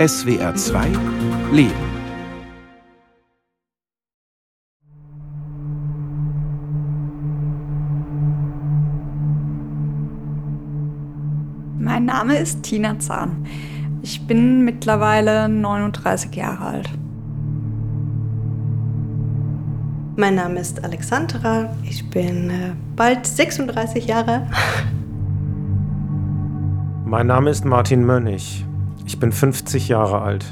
SWR 2 Leben. Mein Name ist Tina Zahn. Ich bin mittlerweile 39 Jahre alt. Mein Name ist Alexandra. Ich bin äh, bald 36 Jahre. Mein Name ist Martin Mönnig. Ich bin 50 Jahre alt.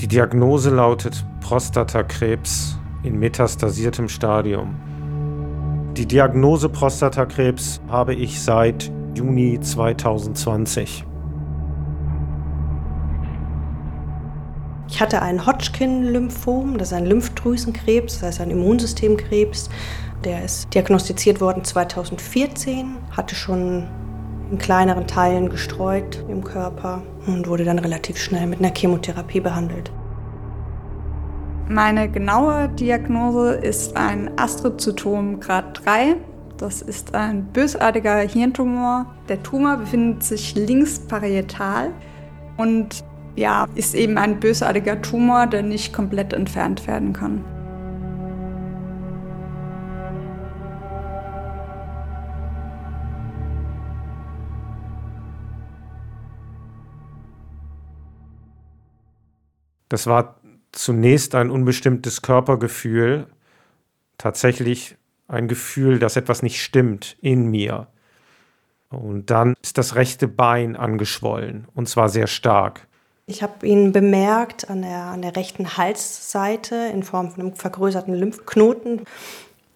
Die Diagnose lautet Prostatakrebs in metastasiertem Stadium. Die Diagnose Prostatakrebs habe ich seit Juni 2020. Ich hatte ein Hodgkin-Lymphom, das ist ein Lymphdrüsenkrebs, das heißt ein Immunsystemkrebs. Der ist diagnostiziert worden 2014, hatte schon in kleineren Teilen gestreut im Körper und wurde dann relativ schnell mit einer Chemotherapie behandelt. Meine genaue Diagnose ist ein Astrozytom Grad 3. Das ist ein bösartiger Hirntumor. Der Tumor befindet sich links parietal und ja, ist eben ein bösartiger Tumor, der nicht komplett entfernt werden kann. Das war zunächst ein unbestimmtes Körpergefühl, tatsächlich ein Gefühl, dass etwas nicht stimmt in mir. Und dann ist das rechte Bein angeschwollen, und zwar sehr stark. Ich habe ihn bemerkt an der, an der rechten Halsseite in Form von einem vergrößerten Lymphknoten.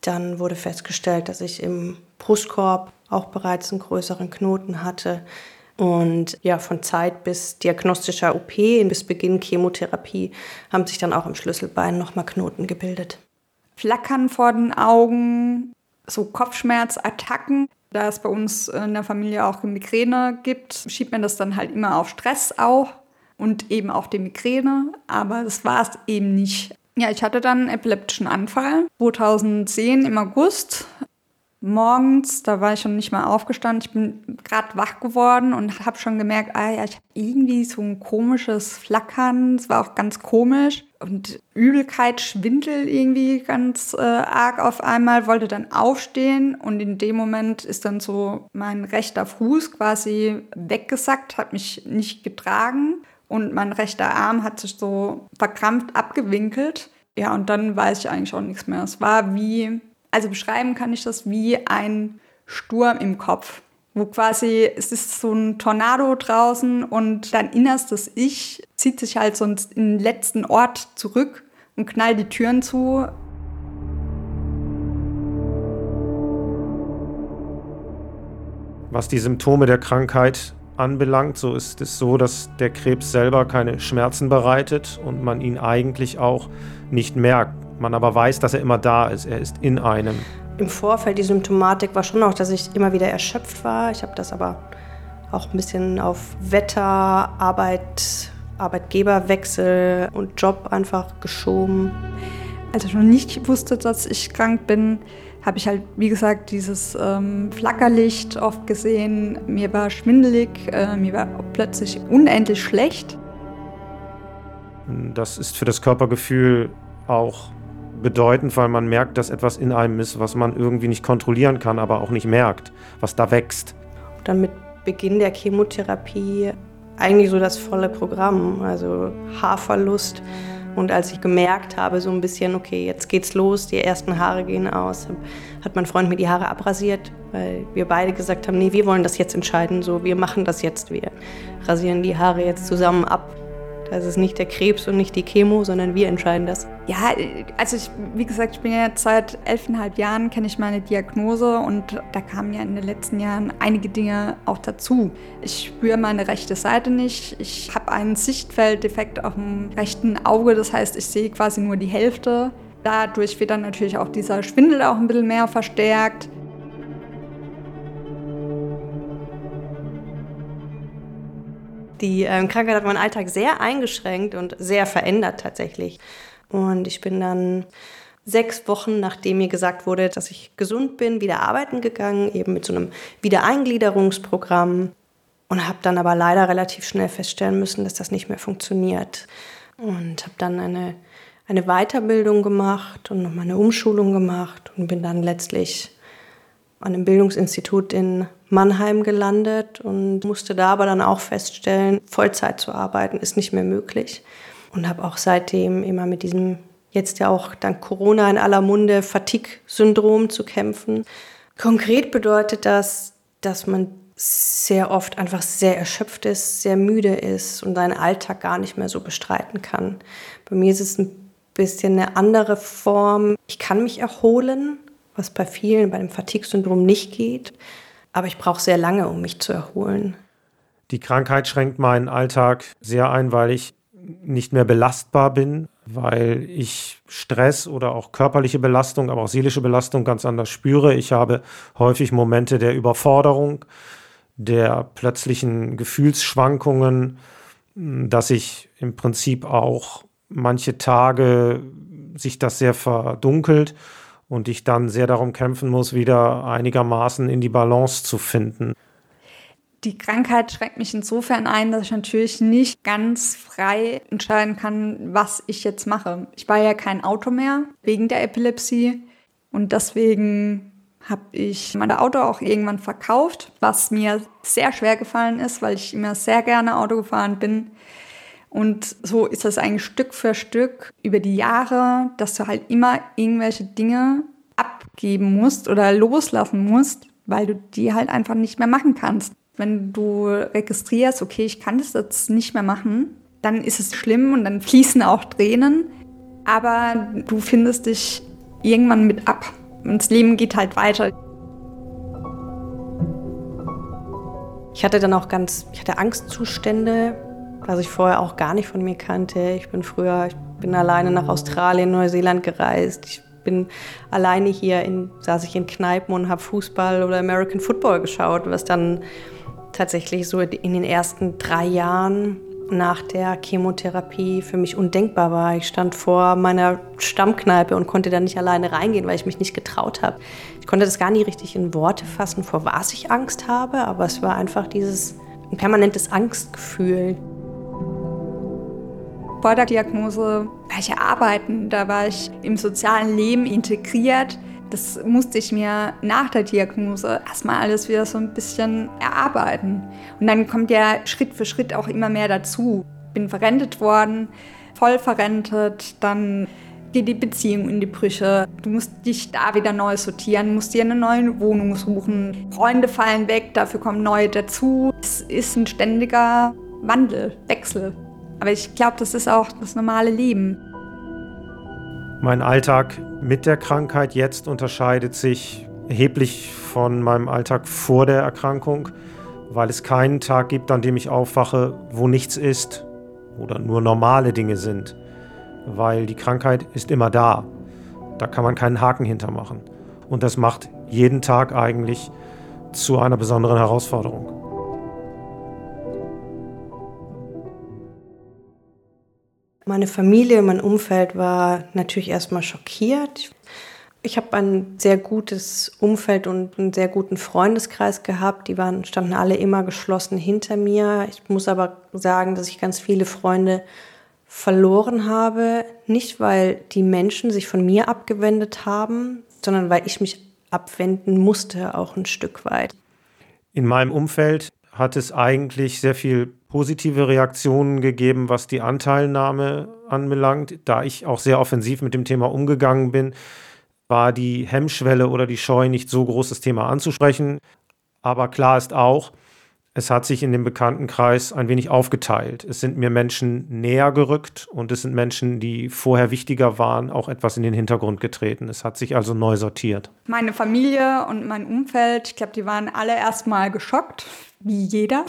Dann wurde festgestellt, dass ich im Brustkorb auch bereits einen größeren Knoten hatte. Und ja, von Zeit bis diagnostischer OP bis Beginn Chemotherapie haben sich dann auch im Schlüsselbein nochmal Knoten gebildet. Flackern vor den Augen, so Kopfschmerzattacken. Da es bei uns in der Familie auch Migräne gibt, schiebt man das dann halt immer auf Stress auch und eben auch die Migräne. Aber das war es eben nicht. Ja, ich hatte dann einen epileptischen Anfall 2010 im August morgens, da war ich schon nicht mal aufgestanden, ich bin gerade wach geworden und habe schon gemerkt, ah ja, ich habe irgendwie so ein komisches Flackern, es war auch ganz komisch. Und Übelkeit, Schwindel irgendwie ganz äh, arg auf einmal, wollte dann aufstehen und in dem Moment ist dann so mein rechter Fuß quasi weggesackt, hat mich nicht getragen. Und mein rechter Arm hat sich so verkrampft abgewinkelt. Ja, und dann weiß ich eigentlich auch nichts mehr. Es war wie also beschreiben kann ich das wie ein Sturm im Kopf, wo quasi es ist so ein Tornado draußen und dein innerstes Ich zieht sich halt sonst in den letzten Ort zurück und knallt die Türen zu. Was die Symptome der Krankheit anbelangt, so ist es so, dass der Krebs selber keine Schmerzen bereitet und man ihn eigentlich auch nicht merkt man aber weiß, dass er immer da ist, er ist in einem. Im Vorfeld die Symptomatik war schon auch, dass ich immer wieder erschöpft war. Ich habe das aber auch ein bisschen auf Wetter, Arbeit, Arbeitgeberwechsel und Job einfach geschoben. Als ich noch nicht wusste, dass ich krank bin, habe ich halt, wie gesagt, dieses ähm, Flackerlicht oft gesehen. Mir war schwindelig, äh, mir war plötzlich unendlich schlecht. Das ist für das Körpergefühl auch bedeutend, weil man merkt, dass etwas in einem ist, was man irgendwie nicht kontrollieren kann, aber auch nicht merkt, was da wächst. Dann mit Beginn der Chemotherapie eigentlich so das volle Programm, also Haarverlust. Und als ich gemerkt habe, so ein bisschen, okay, jetzt geht's los, die ersten Haare gehen aus, hat mein Freund mir die Haare abrasiert, weil wir beide gesagt haben, nee, wir wollen das jetzt entscheiden, so, wir machen das jetzt, wir rasieren die Haare jetzt zusammen ab. Das ist nicht der Krebs und nicht die Chemo, sondern wir entscheiden das. Ja, also ich, wie gesagt, ich bin ja jetzt seit elfeinhalb Jahren, kenne ich meine Diagnose und da kamen ja in den letzten Jahren einige Dinge auch dazu. Ich spüre meine rechte Seite nicht. Ich habe einen Sichtfelddefekt auf dem rechten Auge, das heißt, ich sehe quasi nur die Hälfte. Dadurch wird dann natürlich auch dieser Schwindel auch ein bisschen mehr verstärkt. Die ähm, Krankheit hat meinen Alltag sehr eingeschränkt und sehr verändert tatsächlich. Und ich bin dann sechs Wochen, nachdem mir gesagt wurde, dass ich gesund bin, wieder arbeiten gegangen, eben mit so einem Wiedereingliederungsprogramm. und habe dann aber leider relativ schnell feststellen müssen, dass das nicht mehr funktioniert. Und habe dann eine, eine Weiterbildung gemacht und nochmal eine Umschulung gemacht und bin dann letztlich an einem Bildungsinstitut in Mannheim gelandet und musste da aber dann auch feststellen, Vollzeit zu arbeiten ist nicht mehr möglich. Und habe auch seitdem immer mit diesem, jetzt ja auch dank Corona in aller Munde, Fatigue-Syndrom zu kämpfen. Konkret bedeutet das, dass man sehr oft einfach sehr erschöpft ist, sehr müde ist und seinen Alltag gar nicht mehr so bestreiten kann. Bei mir ist es ein bisschen eine andere Form. Ich kann mich erholen, was bei vielen bei dem Fatigue-Syndrom nicht geht, aber ich brauche sehr lange, um mich zu erholen. Die Krankheit schränkt meinen Alltag sehr ein, weil ich nicht mehr belastbar bin, weil ich Stress oder auch körperliche Belastung, aber auch seelische Belastung ganz anders spüre. Ich habe häufig Momente der Überforderung, der plötzlichen Gefühlsschwankungen, dass ich im Prinzip auch manche Tage sich das sehr verdunkelt und ich dann sehr darum kämpfen muss, wieder einigermaßen in die Balance zu finden. Die Krankheit schränkt mich insofern ein, dass ich natürlich nicht ganz frei entscheiden kann, was ich jetzt mache. Ich war ja kein Auto mehr wegen der Epilepsie und deswegen habe ich mein Auto auch irgendwann verkauft, was mir sehr schwer gefallen ist, weil ich immer sehr gerne Auto gefahren bin. Und so ist das eigentlich Stück für Stück über die Jahre, dass du halt immer irgendwelche Dinge abgeben musst oder loslassen musst, weil du die halt einfach nicht mehr machen kannst. Wenn du registrierst, okay, ich kann das jetzt nicht mehr machen, dann ist es schlimm und dann fließen auch Tränen, aber du findest dich irgendwann mit ab. Und das Leben geht halt weiter. Ich hatte dann auch ganz, ich hatte Angstzustände, was ich vorher auch gar nicht von mir kannte. Ich bin früher, ich bin alleine nach Australien, Neuseeland gereist. Ich bin alleine hier, in, saß ich in Kneipen und habe Fußball oder American Football geschaut, was dann tatsächlich so in den ersten drei Jahren nach der Chemotherapie für mich undenkbar war. Ich stand vor meiner Stammkneipe und konnte da nicht alleine reingehen, weil ich mich nicht getraut habe. Ich konnte das gar nie richtig in Worte fassen, vor was ich Angst habe, aber es war einfach dieses ein permanentes Angstgefühl. Vor der Diagnose war ich arbeiten, da war ich im sozialen Leben integriert. Das musste ich mir nach der Diagnose erstmal alles wieder so ein bisschen erarbeiten. Und dann kommt ja Schritt für Schritt auch immer mehr dazu. Bin verrentet worden, voll verrentet, dann geht die Beziehung in die Brüche. Du musst dich da wieder neu sortieren, musst dir eine neue Wohnung suchen. Freunde fallen weg, dafür kommen neue dazu. Es ist ein ständiger Wandel, Wechsel. Aber ich glaube, das ist auch das normale Leben. Mein Alltag mit der Krankheit jetzt unterscheidet sich erheblich von meinem Alltag vor der Erkrankung, weil es keinen Tag gibt, an dem ich aufwache, wo nichts ist oder nur normale Dinge sind, weil die Krankheit ist immer da. Da kann man keinen Haken hintermachen. Und das macht jeden Tag eigentlich zu einer besonderen Herausforderung. Meine Familie, mein Umfeld war natürlich erstmal schockiert. Ich habe ein sehr gutes Umfeld und einen sehr guten Freundeskreis gehabt. Die waren, standen alle immer geschlossen hinter mir. Ich muss aber sagen, dass ich ganz viele Freunde verloren habe. Nicht, weil die Menschen sich von mir abgewendet haben, sondern weil ich mich abwenden musste, auch ein Stück weit. In meinem Umfeld hat es eigentlich sehr viel positive Reaktionen gegeben, was die Anteilnahme anbelangt. Da ich auch sehr offensiv mit dem Thema umgegangen bin, war die Hemmschwelle oder die Scheu nicht so groß, das Thema anzusprechen. Aber klar ist auch, es hat sich in dem Bekanntenkreis ein wenig aufgeteilt. Es sind mir Menschen näher gerückt und es sind Menschen, die vorher wichtiger waren, auch etwas in den Hintergrund getreten. Es hat sich also neu sortiert. Meine Familie und mein Umfeld, ich glaube, die waren alle erstmal geschockt, wie jeder.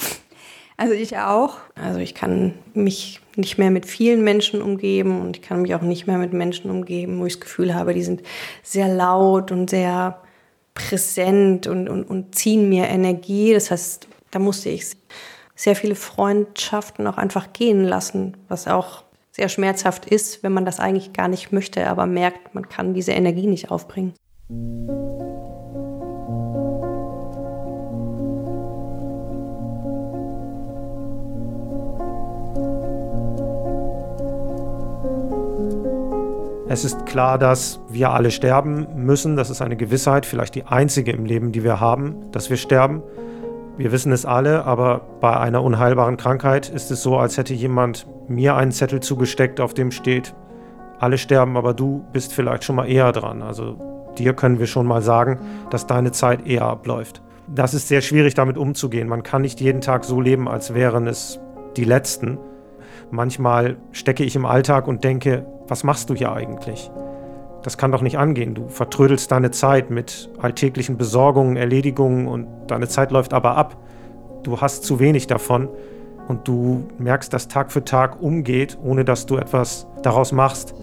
Also ich auch. Also ich kann mich nicht mehr mit vielen Menschen umgeben und ich kann mich auch nicht mehr mit Menschen umgeben, wo ich das Gefühl habe, die sind sehr laut und sehr präsent und, und, und ziehen mir Energie. Das heißt, da musste ich sehr viele Freundschaften auch einfach gehen lassen, was auch sehr schmerzhaft ist, wenn man das eigentlich gar nicht möchte, aber merkt, man kann diese Energie nicht aufbringen. Es ist klar, dass wir alle sterben müssen. Das ist eine Gewissheit, vielleicht die einzige im Leben, die wir haben, dass wir sterben. Wir wissen es alle, aber bei einer unheilbaren Krankheit ist es so, als hätte jemand mir einen Zettel zugesteckt, auf dem steht, alle sterben, aber du bist vielleicht schon mal eher dran. Also dir können wir schon mal sagen, dass deine Zeit eher abläuft. Das ist sehr schwierig, damit umzugehen. Man kann nicht jeden Tag so leben, als wären es die letzten. Manchmal stecke ich im Alltag und denke, was machst du hier eigentlich? Das kann doch nicht angehen. Du vertrödelst deine Zeit mit alltäglichen Besorgungen, Erledigungen und deine Zeit läuft aber ab. Du hast zu wenig davon und du merkst, dass Tag für Tag umgeht, ohne dass du etwas daraus machst.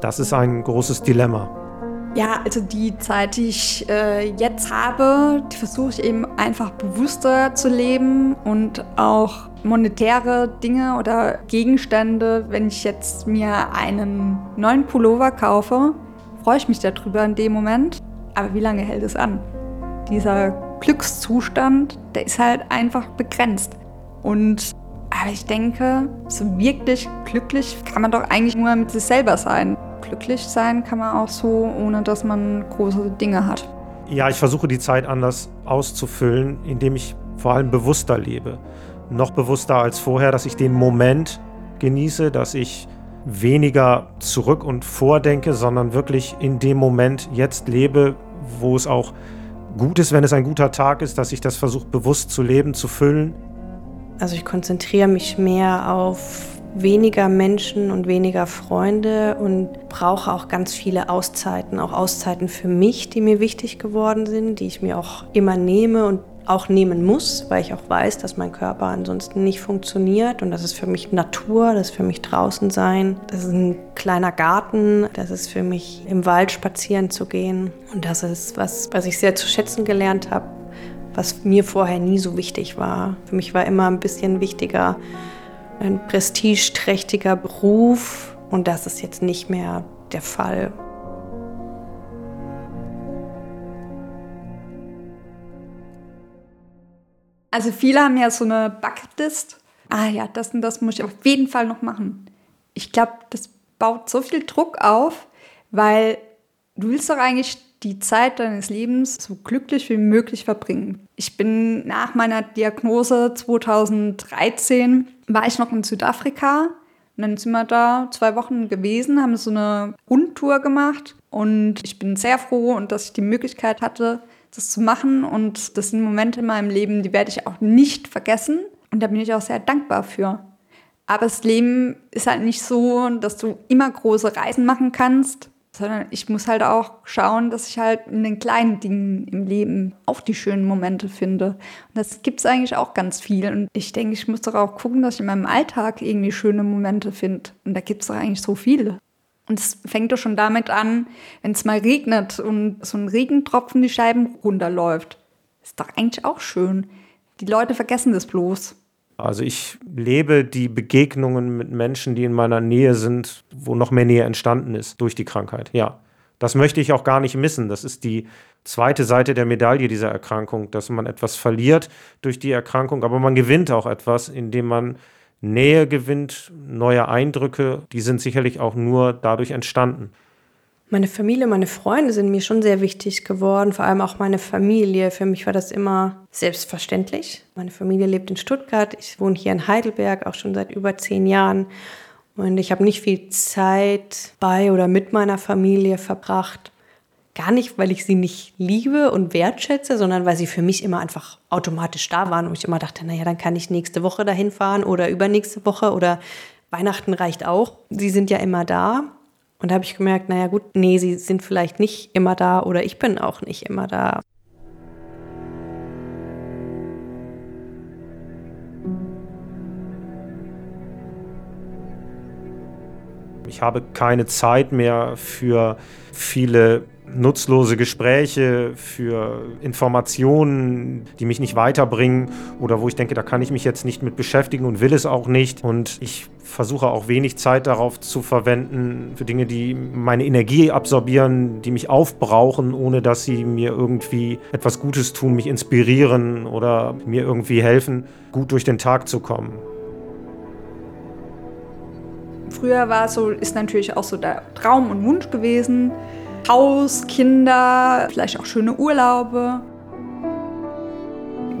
Das ist ein großes Dilemma. Ja, also die Zeit, die ich äh, jetzt habe, die versuche ich eben einfach bewusster zu leben und auch monetäre Dinge oder Gegenstände, wenn ich jetzt mir einen neuen Pullover kaufe, freue ich mich darüber in dem Moment. Aber wie lange hält es an? Dieser Glückszustand, der ist halt einfach begrenzt. Und aber ich denke, so wirklich glücklich kann man doch eigentlich nur mit sich selber sein. Glücklich sein kann man auch so, ohne dass man große Dinge hat. Ja, ich versuche die Zeit anders auszufüllen, indem ich vor allem bewusster lebe. Noch bewusster als vorher, dass ich den Moment genieße, dass ich weniger zurück und vordenke, sondern wirklich in dem Moment jetzt lebe, wo es auch gut ist, wenn es ein guter Tag ist, dass ich das versuche bewusst zu leben, zu füllen. Also ich konzentriere mich mehr auf weniger Menschen und weniger Freunde und brauche auch ganz viele Auszeiten, auch Auszeiten für mich, die mir wichtig geworden sind, die ich mir auch immer nehme und auch nehmen muss, weil ich auch weiß, dass mein Körper ansonsten nicht funktioniert. Und das ist für mich Natur, das ist für mich draußen sein, das ist ein kleiner Garten, das ist für mich im Wald spazieren zu gehen. Und das ist was, was ich sehr zu schätzen gelernt habe, was mir vorher nie so wichtig war. Für mich war immer ein bisschen wichtiger ein prestigeträchtiger Beruf und das ist jetzt nicht mehr der Fall. Also viele haben ja so eine Bucketlist. Ah ja, das und das muss ich auf jeden Fall noch machen. Ich glaube, das baut so viel Druck auf, weil du willst doch eigentlich die Zeit deines Lebens so glücklich wie möglich verbringen. Ich bin nach meiner Diagnose 2013, war ich noch in Südafrika. Und dann sind wir da zwei Wochen gewesen, haben so eine Rundtour gemacht. Und ich bin sehr froh und dass ich die Möglichkeit hatte, das zu machen. Und das sind Momente in meinem Leben, die werde ich auch nicht vergessen. Und da bin ich auch sehr dankbar für. Aber das Leben ist halt nicht so, dass du immer große Reisen machen kannst, sondern ich muss halt auch schauen, dass ich halt in den kleinen Dingen im Leben auch die schönen Momente finde. Und das gibt es eigentlich auch ganz viel. Und ich denke, ich muss doch auch gucken, dass ich in meinem Alltag irgendwie schöne Momente finde. Und da gibt es doch eigentlich so viele. Und es fängt doch schon damit an, wenn es mal regnet und so ein Regentropfen die Scheiben runterläuft. Ist doch eigentlich auch schön. Die Leute vergessen das bloß. Also ich lebe die Begegnungen mit Menschen, die in meiner Nähe sind, wo noch mehr Nähe entstanden ist durch die Krankheit. Ja, das möchte ich auch gar nicht missen. Das ist die zweite Seite der Medaille dieser Erkrankung, dass man etwas verliert durch die Erkrankung, aber man gewinnt auch etwas, indem man Nähe gewinnt, neue Eindrücke, die sind sicherlich auch nur dadurch entstanden. Meine Familie, meine Freunde sind mir schon sehr wichtig geworden, vor allem auch meine Familie. Für mich war das immer selbstverständlich. Meine Familie lebt in Stuttgart, ich wohne hier in Heidelberg auch schon seit über zehn Jahren. Und ich habe nicht viel Zeit bei oder mit meiner Familie verbracht. Gar nicht, weil ich sie nicht liebe und wertschätze, sondern weil sie für mich immer einfach automatisch da waren und ich immer dachte, naja, dann kann ich nächste Woche dahin fahren oder übernächste Woche oder Weihnachten reicht auch. Sie sind ja immer da. Und da habe ich gemerkt, naja gut, nee, sie sind vielleicht nicht immer da oder ich bin auch nicht immer da. Ich habe keine Zeit mehr für viele nutzlose Gespräche, für Informationen, die mich nicht weiterbringen oder wo ich denke, da kann ich mich jetzt nicht mit beschäftigen und will es auch nicht. Und ich versuche auch wenig Zeit darauf zu verwenden, für Dinge, die meine Energie absorbieren, die mich aufbrauchen, ohne dass sie mir irgendwie etwas Gutes tun, mich inspirieren oder mir irgendwie helfen, gut durch den Tag zu kommen. Früher war so, ist natürlich auch so der Traum und Wunsch gewesen. Haus, Kinder, vielleicht auch schöne Urlaube.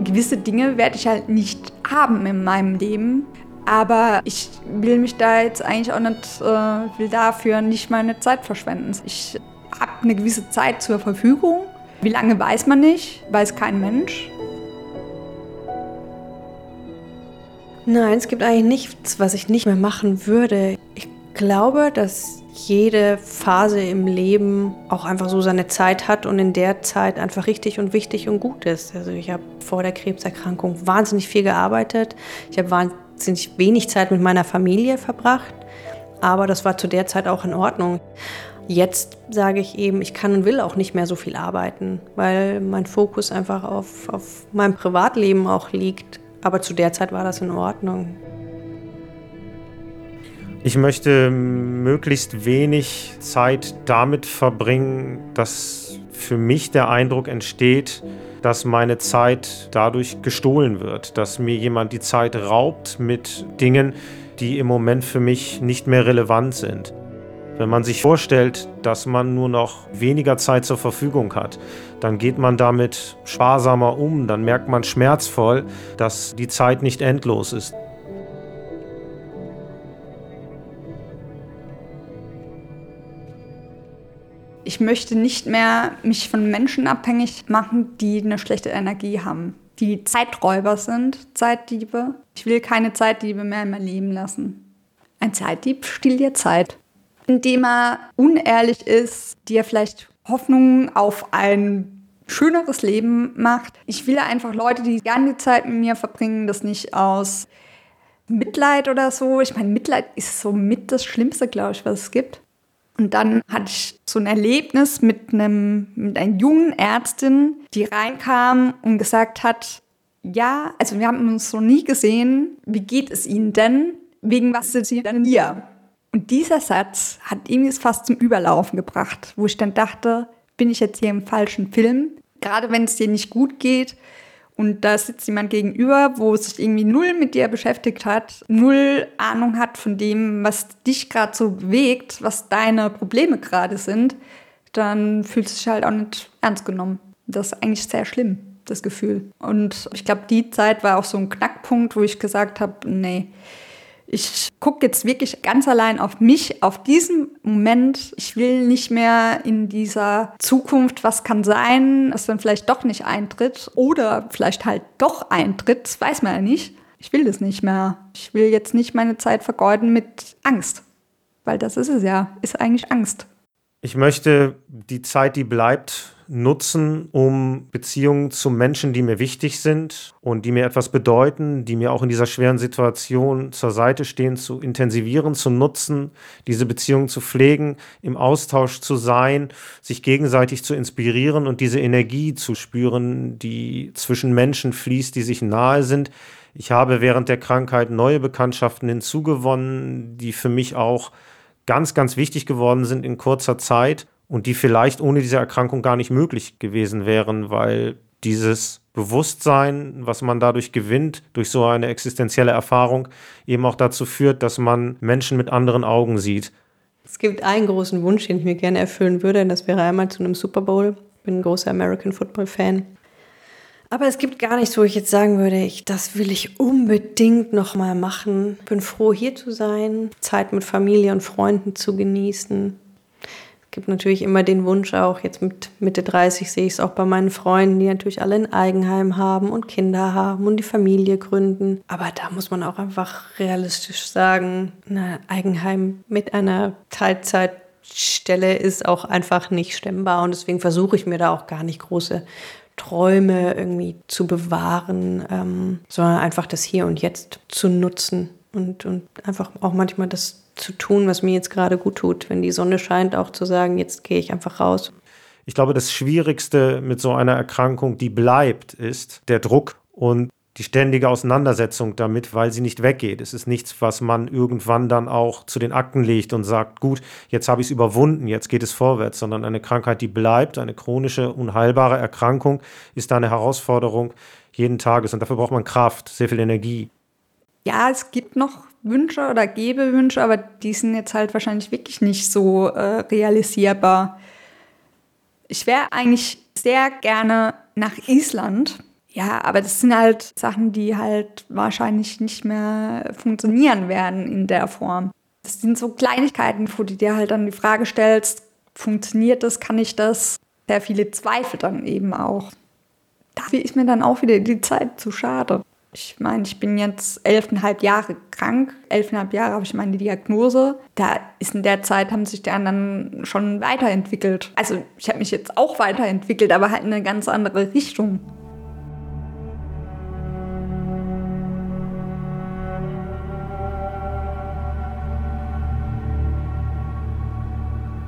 Gewisse Dinge werde ich halt nicht haben in meinem Leben. Aber ich will mich da jetzt eigentlich auch nicht, äh, will dafür nicht meine Zeit verschwenden. Ich habe eine gewisse Zeit zur Verfügung. Wie lange weiß man nicht, weiß kein Mensch. Nein, es gibt eigentlich nichts, was ich nicht mehr machen würde. Ich glaube, dass jede Phase im Leben auch einfach so seine Zeit hat und in der Zeit einfach richtig und wichtig und gut ist. Also ich habe vor der Krebserkrankung wahnsinnig viel gearbeitet. Ich habe wahnsinnig wenig Zeit mit meiner Familie verbracht, aber das war zu der Zeit auch in Ordnung. Jetzt sage ich eben, ich kann und will auch nicht mehr so viel arbeiten, weil mein Fokus einfach auf, auf meinem Privatleben auch liegt. Aber zu der Zeit war das in Ordnung. Ich möchte möglichst wenig Zeit damit verbringen, dass für mich der Eindruck entsteht, dass meine Zeit dadurch gestohlen wird, dass mir jemand die Zeit raubt mit Dingen, die im Moment für mich nicht mehr relevant sind. Wenn man sich vorstellt, dass man nur noch weniger Zeit zur Verfügung hat, dann geht man damit sparsamer um, dann merkt man schmerzvoll, dass die Zeit nicht endlos ist. Ich möchte nicht mehr mich von Menschen abhängig machen, die eine schlechte Energie haben, die Zeiträuber sind, Zeitdiebe. Ich will keine Zeitdiebe mehr in mein Leben lassen. Ein Zeitdieb stiehlt dir Zeit indem er unehrlich ist, dir vielleicht Hoffnung auf ein schöneres Leben macht. Ich will einfach Leute, die gerne die Zeit mit mir verbringen, das nicht aus Mitleid oder so. Ich meine, Mitleid ist so mit das Schlimmste, glaube ich, was es gibt. Und dann hatte ich so ein Erlebnis mit einem, mit einer jungen Ärztin, die reinkam und gesagt hat, ja, also wir haben uns so nie gesehen. Wie geht es Ihnen denn? Wegen was sind Sie denn hier? Und dieser Satz hat irgendwie fast zum Überlaufen gebracht, wo ich dann dachte, bin ich jetzt hier im falschen Film? Gerade wenn es dir nicht gut geht und da sitzt jemand gegenüber, wo sich irgendwie null mit dir beschäftigt hat, null Ahnung hat von dem, was dich gerade so bewegt, was deine Probleme gerade sind, dann fühlt sich halt auch nicht ernst genommen. Das ist eigentlich sehr schlimm, das Gefühl. Und ich glaube, die Zeit war auch so ein Knackpunkt, wo ich gesagt habe, nee, ich gucke jetzt wirklich ganz allein auf mich, auf diesen Moment. Ich will nicht mehr in dieser Zukunft, was kann sein, dass dann vielleicht doch nicht eintritt oder vielleicht halt doch eintritt, das weiß man ja nicht. Ich will das nicht mehr. Ich will jetzt nicht meine Zeit vergeuden mit Angst, weil das ist es ja, ist eigentlich Angst. Ich möchte die Zeit, die bleibt, nutzen, um Beziehungen zu Menschen, die mir wichtig sind und die mir etwas bedeuten, die mir auch in dieser schweren Situation zur Seite stehen, zu intensivieren, zu nutzen, diese Beziehungen zu pflegen, im Austausch zu sein, sich gegenseitig zu inspirieren und diese Energie zu spüren, die zwischen Menschen fließt, die sich nahe sind. Ich habe während der Krankheit neue Bekanntschaften hinzugewonnen, die für mich auch ganz, ganz wichtig geworden sind in kurzer Zeit und die vielleicht ohne diese Erkrankung gar nicht möglich gewesen wären, weil dieses Bewusstsein, was man dadurch gewinnt, durch so eine existenzielle Erfahrung, eben auch dazu führt, dass man Menschen mit anderen Augen sieht. Es gibt einen großen Wunsch, den ich mir gerne erfüllen würde, und das wäre einmal zu einem Super Bowl. Ich bin ein großer American Football Fan. Aber es gibt gar nichts, wo ich jetzt sagen würde, ich, das will ich unbedingt noch mal machen. Ich bin froh, hier zu sein, Zeit mit Familie und Freunden zu genießen, gibt natürlich immer den Wunsch auch, jetzt mit Mitte 30 sehe ich es auch bei meinen Freunden, die natürlich alle ein Eigenheim haben und Kinder haben und die Familie gründen. Aber da muss man auch einfach realistisch sagen, ein Eigenheim mit einer Teilzeitstelle ist auch einfach nicht stemmbar und deswegen versuche ich mir da auch gar nicht große Träume irgendwie zu bewahren, ähm, sondern einfach das Hier und Jetzt zu nutzen und, und einfach auch manchmal das zu tun, was mir jetzt gerade gut tut. Wenn die Sonne scheint, auch zu sagen, jetzt gehe ich einfach raus. Ich glaube, das Schwierigste mit so einer Erkrankung, die bleibt, ist der Druck und die ständige Auseinandersetzung damit, weil sie nicht weggeht. Es ist nichts, was man irgendwann dann auch zu den Akten legt und sagt, gut, jetzt habe ich es überwunden, jetzt geht es vorwärts, sondern eine Krankheit, die bleibt, eine chronische, unheilbare Erkrankung, ist da eine Herausforderung jeden Tages und dafür braucht man Kraft, sehr viel Energie. Ja, es gibt noch Wünsche oder gebe Wünsche, aber die sind jetzt halt wahrscheinlich wirklich nicht so äh, realisierbar. Ich wäre eigentlich sehr gerne nach Island. Ja, aber das sind halt Sachen, die halt wahrscheinlich nicht mehr funktionieren werden in der Form. Das sind so Kleinigkeiten, wo du dir halt dann die Frage stellst, funktioniert das, kann ich das? Sehr viele Zweifel dann eben auch. Dafür ist mir dann auch wieder die Zeit zu schade. Ich meine, ich bin jetzt elfeinhalb Jahre krank. Elfeinhalb Jahre habe ich meine Diagnose. Da ist in der Zeit, haben sich die anderen schon weiterentwickelt. Also ich habe mich jetzt auch weiterentwickelt, aber halt in eine ganz andere Richtung.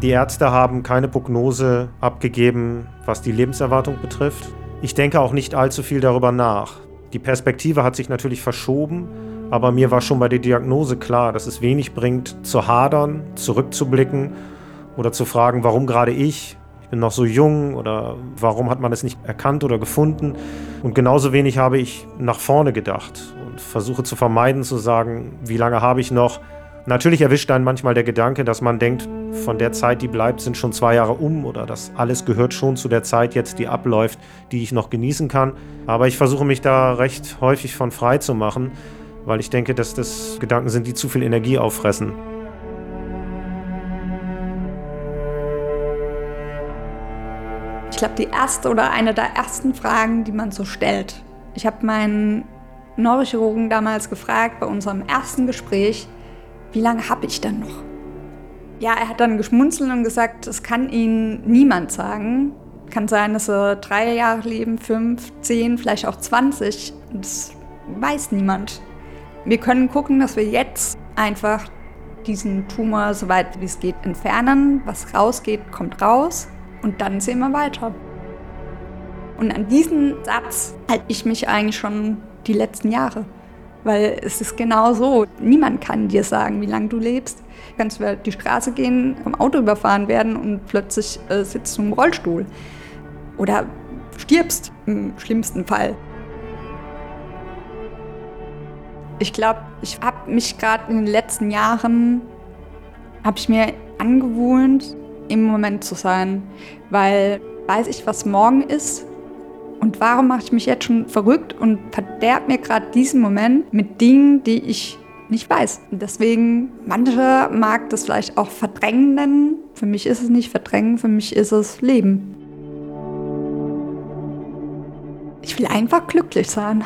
Die Ärzte haben keine Prognose abgegeben, was die Lebenserwartung betrifft. Ich denke auch nicht allzu viel darüber nach. Die Perspektive hat sich natürlich verschoben, aber mir war schon bei der Diagnose klar, dass es wenig bringt, zu hadern, zurückzublicken oder zu fragen, warum gerade ich? Ich bin noch so jung oder warum hat man es nicht erkannt oder gefunden? Und genauso wenig habe ich nach vorne gedacht und versuche zu vermeiden zu sagen, wie lange habe ich noch? Natürlich erwischt dann manchmal der Gedanke, dass man denkt, von der Zeit, die bleibt, sind schon zwei Jahre um oder das alles gehört schon zu der Zeit jetzt, die abläuft, die ich noch genießen kann. Aber ich versuche mich da recht häufig von frei zu machen, weil ich denke, dass das Gedanken sind, die zu viel Energie auffressen. Ich glaube, die erste oder eine der ersten Fragen, die man so stellt. Ich habe meinen Neurochirurgen damals gefragt bei unserem ersten Gespräch, wie lange habe ich denn noch? Ja, er hat dann geschmunzelt und gesagt, das kann Ihnen niemand sagen. Kann sein, dass Sie drei Jahre leben, fünf, zehn, vielleicht auch 20. Das weiß niemand. Wir können gucken, dass wir jetzt einfach diesen Tumor so weit wie es geht entfernen. Was rausgeht, kommt raus. Und dann sehen wir weiter. Und an diesen Satz halte ich mich eigentlich schon die letzten Jahre. Weil es ist genau so. Niemand kann dir sagen, wie lange du lebst. Du kannst über die Straße gehen, vom Auto überfahren werden und plötzlich äh, sitzt du im Rollstuhl. Oder stirbst im schlimmsten Fall. Ich glaube, ich habe mich gerade in den letzten Jahren, habe ich mir angewohnt, im Moment zu sein. Weil weiß ich, was morgen ist, und warum mache ich mich jetzt schon verrückt und verderb mir gerade diesen Moment mit Dingen, die ich nicht weiß. Und deswegen, manche mag das vielleicht auch verdrängen nennen. Für mich ist es nicht verdrängen, für mich ist es Leben. Ich will einfach glücklich sein.